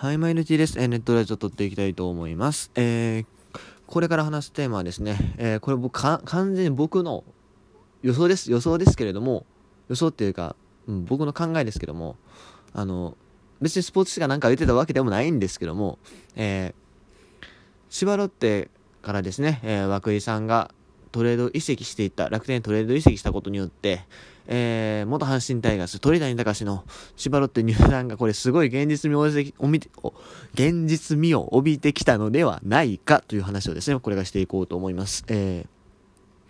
はい、マイルティです。えーネットラジオ撮っていきたいと思います。えーこれから話すテーマはですね、えーこれ僕、完全に僕の予想です。予想ですけれども、予想っていうか、うん、僕の考えですけども、あの、別にスポーツ紙が何か言ってたわけでもないんですけども、えー、千葉ロッテからですね、えー、涌井さんがトレード移籍していった、楽天トレード移籍したことによって、えー、元阪神タイガース、鳥谷隆の千葉ロッテ入団がこれすごい現実味を帯びておみお現実味を帯びてきたのではないかという話をですね、これからしていこうと思います。え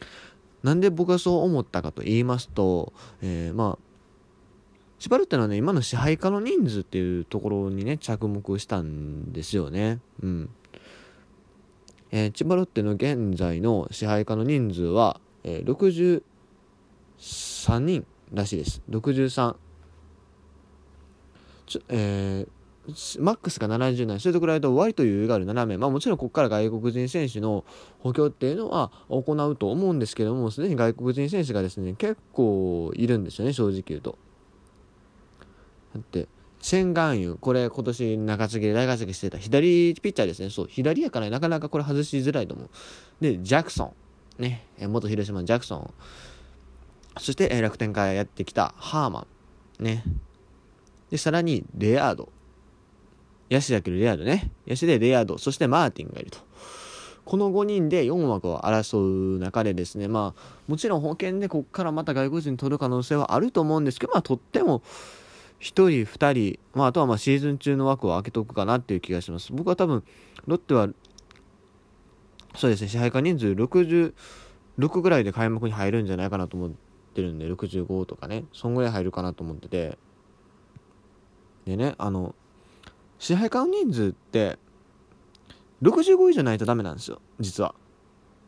ー、なんで僕はそう思ったかと言いますと、えー、まあ、千葉ロッテのね、今の支配下の人数っていうところにね、着目したんですよね。うん。えー千葉ロッテの現在の支配下の人数は、えー、63人らしいです。63。ちょえーマックスが70人、それと比べると割と余裕がある7名、まあ、もちろんここから外国人選手の補強っていうのは行うと思うんですけども、すでに外国人選手がですね、結構いるんですよね、正直言うと。だって、チェン・ガンユ、これ今年中継ぎで大活躍してた左ピッチャーですね。そう、左やからなかなかこれ外しづらいと思う。で、ジャクソン。ね、元広島のジャクソン。そして、え楽天からやってきたハーマン。ね。で、さらに、レアード。野手だけどレアードね。野手でレアード。そしてマーティンがいると。この5人で4枠を争う中でですね、まあ、もちろん保険でここからまた外国人取る可能性はあると思うんですけど、まあ、取っても、1人、2人、まあ、あとはまあシーズン中の枠を空けとくかなっていう気がします。僕は多分、ロッテは、そうですね、支配下人数66ぐらいで開幕に入るんじゃないかなと思ってるんで、65とかね、そんぐらい入るかなと思ってて、でね、あの、支配下の人数って、65以上ないとダメなんですよ、実は。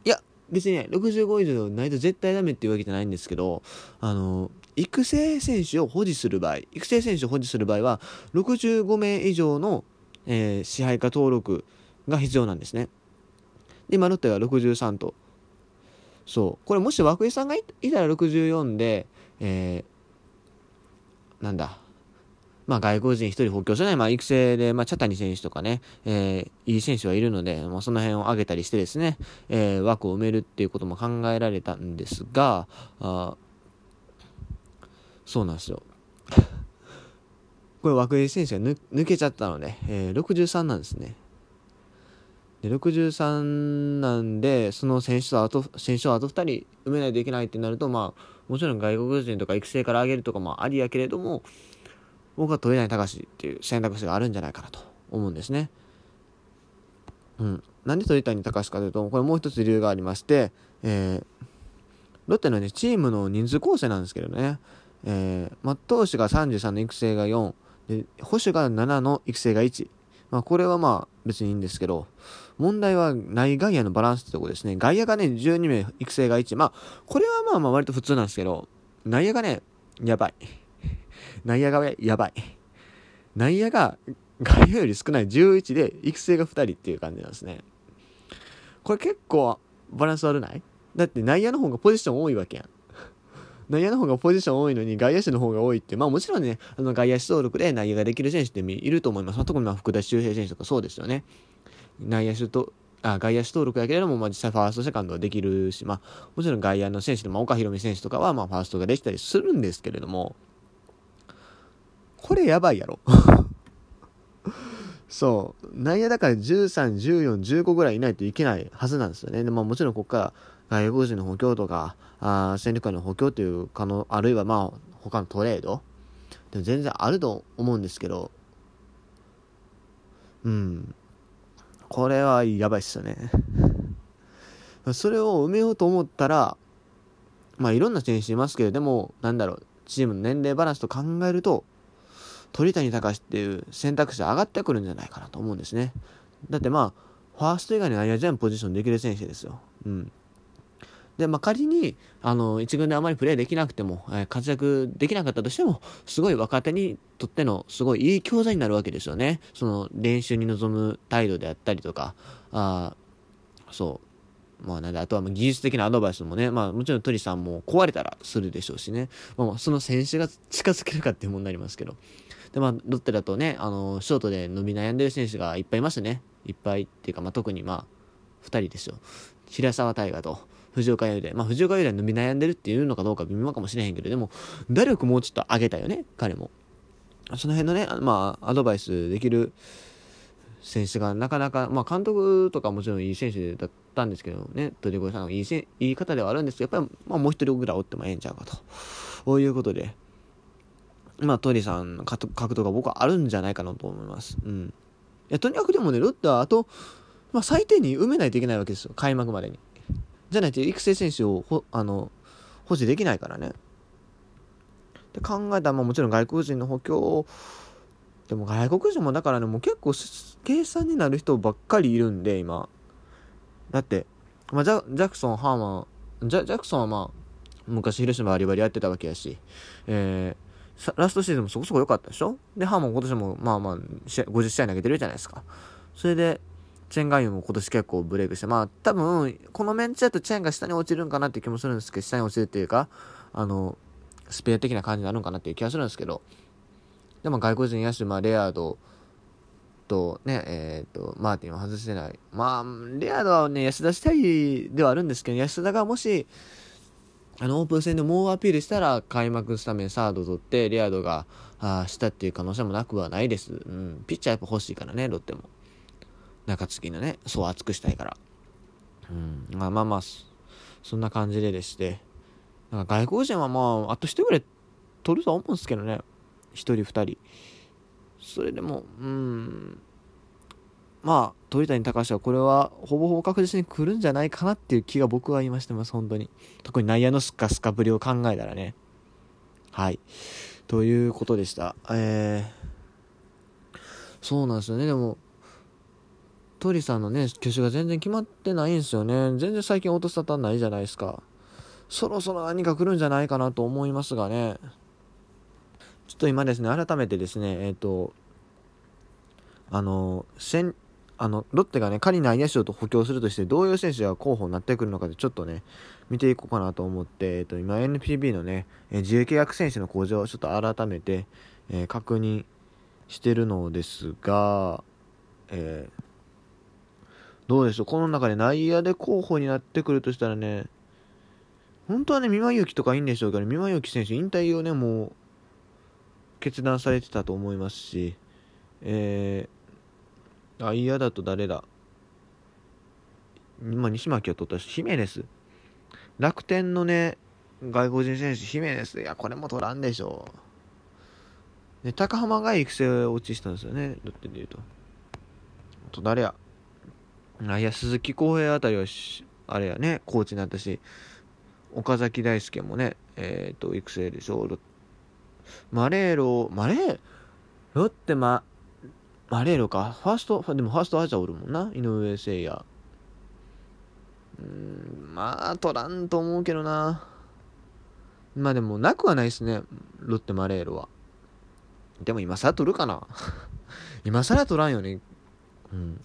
いや、別にね、65以上ないと絶対ダメっていうわけじゃないんですけど、あの、育成選手を保持する場合、育成選手を保持する場合は、65名以上の、えー支配下登録が必要なんですね。で、今ロッテが63と。そう。これもし涌井さんがいたら64で、えーなんだ。まあ外国人一人補強じゃない、まあ育成で、まあ茶谷選手とかね、えーいい選手はいるので、まあその辺を上げたりしてですね、えー枠を埋めるっていうことも考えられたんですが、あそうなんですよ。これ、涌井選手が抜けちゃったので、えー63なんですね。で、63なんで、その選手とあと、選手をあと2人埋めないといけないってなると、まあ、もちろん外国人とか育成から上げるとかもありやけれども、僕は取れない高しっていう選択肢があるんじゃないかなと思うんですね。うん。なんで鳥谷隆かというと、これもう一つ理由がありまして、えーロッテのね、チームの人数構成なんですけどね、えー、まあ、投手が33の育成が4、で、保守が7の育成が1。まあ、これはまあ別にいいんですけど、問題は内外野のバランスってとこですね。外野がね、12名育成が1。まあ、これはまあまあ割と普通なんですけど、内野がね、やばい。内野がやばい。内野が外野より少ない11で育成が2人っていう感じなんですね。これ結構バランス悪ない？だって内野の方がポジション多いわけやん。内野の方がポジション多いのに外野手の方が多いって、まあもちろんね、あの外野手登録で内野ができる選手っていると思います。まあ、特にまあ福田周平選手とかそうですよね。内野手と、あ外野手登録やけれども、まあ実際ファースト、セカンドはできるし、まあもちろん外野の選手で、まあ岡弘美選手とかはまあファーストができたりするんですけれども、これやばいやろ。そう。内野だから13、14、15ぐらいいないといけないはずなんですよね。でまあもちろんここから外国人の補強とか、あ戦力外の補強という可能、あるいはまあ他のトレードでも全然あると思うんですけど、うん。これはやばいっすよね。それを埋めようと思ったら、まあいろんな選手いますけれども、なんだろう、チームの年齢バランスと考えると、鳥谷隆っていう選択肢上がってくるんじゃないかなと思うんですね。だってまあ、ファースト以外に内野全ポジションできる選手ですよ。うん。で、まあ仮に、あの、一軍であまりプレーできなくても、えー活躍できなかったとしても、すごい若手にとっての、すごいいい教材になるわけですよね。その、練習に臨む態度であったりとか、あーそう。まあなんで、あとは技術的なアドバイスもね、まあもちろん鳥さんも壊れたらするでしょうしね。まあその選手が近づけるかっていう問題になりますけど。で、まあ、ロッテだとね、あの、ショートで伸び悩んでる選手がいっぱいいましたね。いっぱいっていうか、まあ、特にまあ、2人ですよ。平沢大河と藤岡優で。まあ、藤岡優で伸び悩んでるっていうのかどうか微妙かもしれへんけど、でも、打力もうちょっと上げたよね、彼も。その辺のね、まあ、アドバイスできる選手がなかなか、まあ、監督とかもちろんいい選手だったんですけどね、鳥越さんのいいせいい方ではあるんですけど、やっぱり、まあ、もう一人ぐらいおってもええんちゃうかと。こういうことで、まあ、鳥さんの獲得が僕はあるんじゃないかなと思います。うん。いや、とにかくでもね、ロッテはあと、まあ、最低に埋めないといけないわけですよ。開幕までに。じゃないと育成選手をほ、あの、保持できないからね。で考えたら、まあ、もちろん外国人の補強でも外国人もだからねもう結構計算になる人ばっかりいるんで今。だって、まあ、ジャジャクソンハーマンジャジャクソンはまあ昔広島バリバリやってたわけやし、えー、ラストシーズンもそこそこ良かったでしょ？でハーマン今年もまあまあ50試合投げてるじゃないですか。それでチェンガイユも今年結構ブレイクしてまあ多分このメンチだとチェンが下に落ちるんかなって気もするんですけど下に落ちるっていうかあのスペア的な感じになるんかなっていう気がするんですけどでも外国人野手、まあ、レアードとね、えっ、ー、と、マーティンは外してない。まあ、レアードはね、安田したいではあるんですけど、安田がもし、あの、オープン戦で猛アピールしたら、開幕スタメンサード取って、レアードが、あしたっていう可能性もなくはないです。うん。ピッチャーやっぱ欲しいからね、ロッテも。中継ぎのね、そう熱くしたいから。うん。まあまあまあ、そんな感じででして。なんか外国人はまあ、あと一人ぐらい取るとは思うんですけどね。1人2人それでもうんまあ鳥谷隆はこれはほぼほぼ確実に来るんじゃないかなっていう気が僕は今してます本当に特に内野のスカスカぶりを考えたらねはいということでしたえー、そうなんですよねでも鳥さんのね挙手が全然決まってないんですよね。全然最近音沙汰ないじゃないですか。そろそろ何か来るんじゃないかなと思いますがね。ちょっと今ですね、改めてですね、えっ、ー、と、あの、先、あの、ロッテがね、仮内野手と補強するとして、どういう選手が候補になってくるのかで、ちょっとね、見ていこうかなと思って、えっ、ー、と、今 NPB のね、え、自由契約選手の向上をちょっと改めて、えー、確認してるのですが、えー、どうでしょう、この中で内野で候補になってくるとしたらね、本当はね、三輪勇輝とかいいんでしょうけど、三輪勇輝選手引退をね、もう、決断されてたと思いますし、えー、あ、嫌だと誰だ？まあ、西巻を取ったし、ヒメネス。楽天のね、外国人選手、ヒメネス。いや、これも取らんでしょう。ね、高浜が育成落ちしたんですよね、ロッテで言うと。と誰や、いや、鈴木康平あたりはあれやね、コーチになったし、岡崎大輔もね、えっ、ー、と、育成でしょ、マレーロ、マレー、ロッテマ、マレーロか。ファースト、でもファーストアジャおるもんな。井上誠也。うん、まあ、取らんと思うけどな。まあでも、なくはないですね。ロッテマレーロは。でも今更取るかな 今更取らんよね。うん。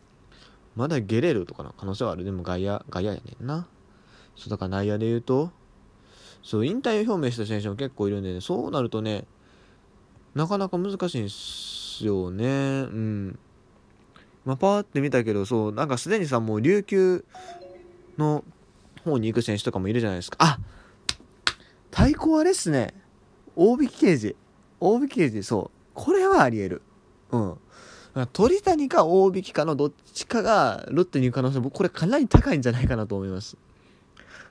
まだゲレルとかの可能性はある。でも外野、外野やねんな。そう、だから内野で言うと、そう、引退を表明した選手も結構いるんでね、そうなるとね、なかなか難しいんすよね。うん。まあ、パーって見たけど、そう、なんかすでにさ、もう琉球の方に行く選手とかもいるじゃないですか。あ対抗あれっすね。大引刑事。大引刑事、そう。これはあり得る。うん。鳥谷か大引かのどっちかがロッテに行く可能性、僕これかなり高いんじゃないかなと思います。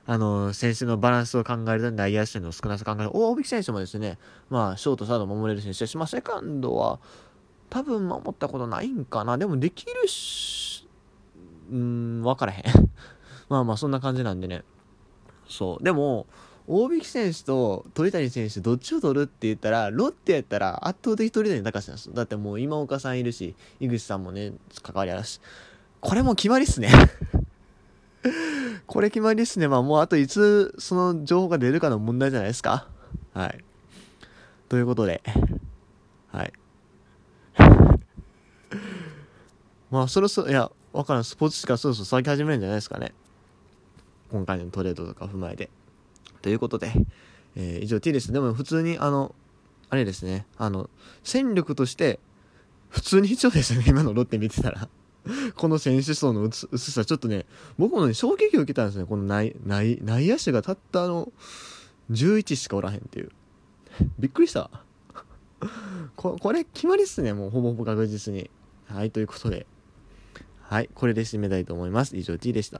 あの、選手のバランスを考えると内野手の少なさを考える大引選手もですね、まあ、ショート、サード守れる選手だし、まあ、セカンドは、多分守ったことないんかな。でもできるし、うん、わからへん。まあまあ、そんな感じなんでね。そう。でも、大引選手と鳥谷選手どっちを取るって言ったら、ロッテやったら圧倒的鳥谷隆なんですだってもう今岡さんいるし、井口さんもね、関わりあるし。これも決まりっすね これ決まりですね。まあもうあといつその情報が出るかの問題じゃないですか。はい。ということで、はい。まあそろそろ、いや、わからん。スポーツしかそろそろ咲き始めるんじゃないですかね。今回のトレードとか踏まえて。ということで、えー、以上 T です。でも普通にあの、あれですね、あの、戦力として、普通に一応ですね、今のロッテ見てたら。この選手層の薄さ、ちょっとね、僕もね、衝撃を受けたんですね。この内内内野手がたったあの、11しかおらへんっていう。びっくりした。ここれ決まりっすね、もうほぼほぼ確実に。はい、ということで。はい、これで締めたいと思います。以上 T でした。